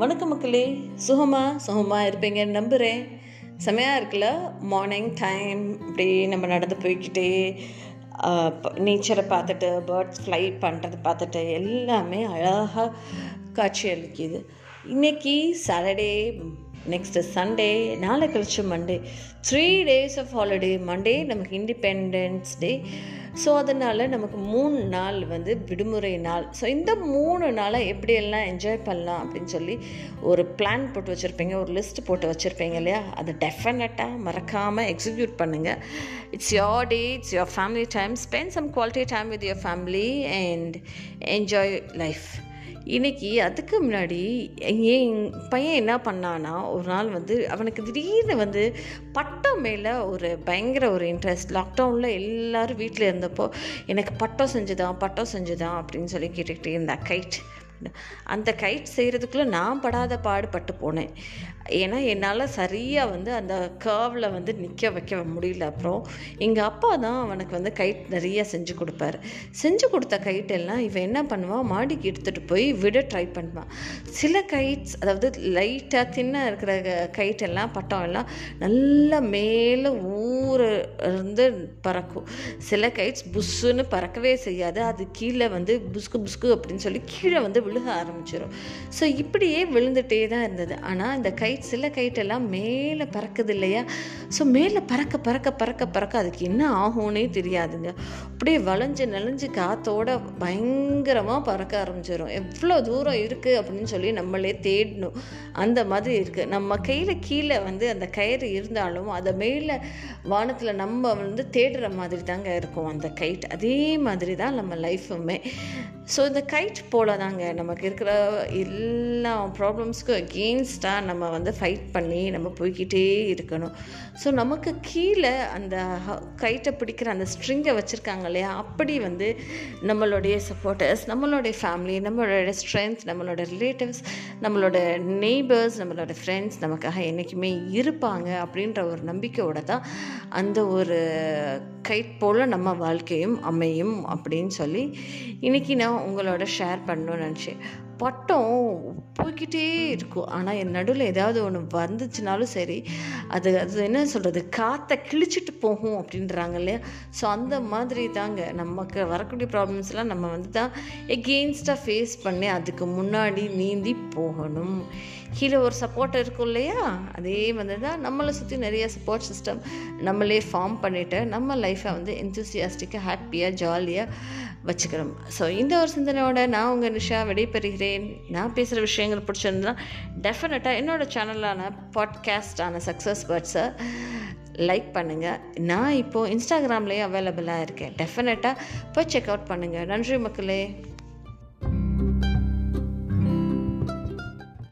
வணக்கம் மக்களே. சுகமா? சுகமா இருப்பீங்கன்னு நம்புகிறேன் செமையாக இருக்குல்ல? மார்னிங் டைம் இப்படி நம்ம நடந்து போய்க்கிட்டே நேச்சரை பார்த்துட்டு பேர்ட்ஸ் ஃப்ளை பண்ணுறது பார்த்துட்டு எல்லாமே அழகாக காட்சி அளிக்குது. இன்றைக்கி சாட்டர்டே நெக்ஸ்ட்டு சண்டே நாளை கழிச்சு Monday three days off holiday Monday நமக்கு இண்டிபெண்டன்ஸ் டே ஸோ அதனால் நமக்கு மூணு நாள் வந்து விடுமுறை நாள். ஸோ இந்த மூணு நாளை எப்படியெல்லாம் என்ஜாய் பண்ணலாம் அப்படின்னு சொல்லி ஒரு பிளான் போட்டு வச்சுருப்பீங்க ஒரு லிஸ்ட் போட்டு வச்சுருப்பீங்க இல்லையா? அதை டெஃபினட்டாக மறக்காமல் எக்ஸிக்யூட் பண்ணுங்கள் it's your day it's your family time spend some quality time with your family and enjoy life இன்றைக்கி அதுக்கு முன்னாடி என் பையன் என்ன பண்ணான்னா ஒரு நாள் வந்து அவனுக்கு திடீர்னு வந்து பட்டம் மேலே ஒரு பயங்கர ஒரு இன்ட்ரெஸ்ட் லாக்டவுனில் எல்லோரும் வீட்டில் இருந்தப்போ எனக்கு பட்டம் செஞ்சுதான் பட்டம் செஞ்சுதான் அப்படின்னு சொல்லி கேட்டுக்கிட்டே இருந்தா. கைட் அந்த கைட் செய்கிறதுக்குள்ளே நான் படாத பாடுபட்டு போனேன். ஏன்னா என்னால் சரியாக வந்து அந்த கர்வில் வந்து நிற்க வைக்க முடியல. அப்புறம் எங்கள் அப்பா தான் அவனுக்கு வந்து கைட் நிறைய செஞ்சு கொடுப்பாரு. செஞ்சு கொடுத்த கைட் எல்லாம் இவன் என்ன பண்ணுவான்? மாடிக்கு எடுத்துகிட்டு போய் விட ட்ரை பண்ணுவான். சில கைட்ஸ் அதாவது லைட்டாக தின்ன இருக்கிற கைட் எல்லாம் பட்டம் எல்லாம் நல்லா மேலே ஊர இருந்து பறக்கும். சில கைட்ஸ் புஷ்ஷுன்னு பறக்கவே செய்யாது. அது கீழே வந்து புஸ்கு புஸ்கு அப்படின்னு சொல்லி கீழே வந்து விழுக ஆரம்பிச்சிடும் ஸோ இப்படியே விழுந்துகிட்டே தான் இருந்தது. ஆனால் இந்த கைட் சில கைட்டெல்லாம் மேலே பறக்குது இல்லையா? ஸோ மேலே பறக்க பறக்க பறக்க பறக்க அதுக்கு என்ன ஆகும்னே தெரியாதுங்க. அப்படியே வளைஞ்சு நெளிஞ்சு காத்தோட பயங்கரமாக பறக்க ஆரம்பிச்சிடும் எவ்வளோ தூரம் இருக்குது அப்படின்னு சொல்லி நம்மளே தேடணும். அந்த மாதிரி இருக்குது நம்ம கையில் கீழே வந்து அந்த கயிறு இருந்தாலும் அதை மேலே வானத்தில் நம்ம வந்து தேடுற மாதிரி தாங்க இருக்கும் அந்த கைட். அதே மாதிரி தான் நம்ம லைஃபுமே. ஸோ இந்த கைட் போல தாங்க நமக்கு இருக்கிற எல்லா எல்லா ப்ராப்ளம்ஸ்க்கும் அகெயின்ஸ்டாக நம்ம வந்து ஃபைட் பண்ணி நம்ம போய்கிட்டே இருக்கணும். ஸோ நமக்கு கீழே அந்த கைட்டை பிடிக்கிற அந்த ஸ்ட்ரிங்கை வச்சுருக்காங்க இல்லையா? அப்படி வந்து நம்மளுடைய சப்போர்ட்டர்ஸ் நம்மளுடைய ஃபேமிலி நம்மளோட ஸ்ட்ரென்த் நம்மளோட ரிலேட்டிவ்ஸ் நம்மளோட நெய்பர்ஸ் நம்மளோட ஃப்ரெண்ட்ஸ் நமக்காக என்றைக்குமே இருப்பாங்க அப்படின்ற ஒரு நம்பிக்கையோடு தான் அந்த ஒரு கைட் போல் நம்ம வாழ்க்கையும் அமையும் அப்படின்னு சொல்லி இன்றைக்கி நான் உங்களோட ஷேர் பண்ணணும்னு நினச்சேன். பட்டம் போய்கிட்டே இருக்கும். ஆனால் என் நடுவில் ஏதாவது ஒன்று வந்துச்சுனாலும் சரி அது அது என்ன சொல்கிறது காற்றை கிழிச்சிட்டு போகும் அப்படின்றாங்க இல்லையா? ஸோ அந்த மாதிரி தாங்க நமக்கு வரக்கூடிய ப்ராப்ளம்ஸ்லாம் நம்ம வந்து தான் எகெயின்ஸ்டாக ஃபேஸ் பண்ணி அதுக்கு முன்னாடி நீந்தி போகணும். கீழே ஒரு சப்போர்ட் இருக்கும் இல்லையா? அதே மாதிரி தான் நம்மளை சுற்றி நிறைய சப்போர்ட் சிஸ்டம் நம்மளே ஃபார்ம் பண்ணிவிட்டு நம்ம லைஃப்பை வந்து எந்தூசியாஸ்டிக்காக ஹாப்பியாக ஜாலியாக வச்சுக்கிறோம் ஸோ இந்த ஒரு சிந்தனையோட நான் உங்கள் நிஷா விடைபெறுகிறேன். நான் பேசுகிற விஷயங்கள் பிடிச்சிருந்தா டெஃபினட்டாக என்னோடய சேனலான பாட்காஸ்டான சக்ஸஸ் பேர்ட்ஸை லைக் பண்ணுங்கள் நான் இப்போது இன்ஸ்டாகிராம்லேயும் அவைலபிளாக இருக்கேன். டெஃபினட்டாக போய் செக் அவுட் பண்ணுங்கள் நன்றி மக்களே.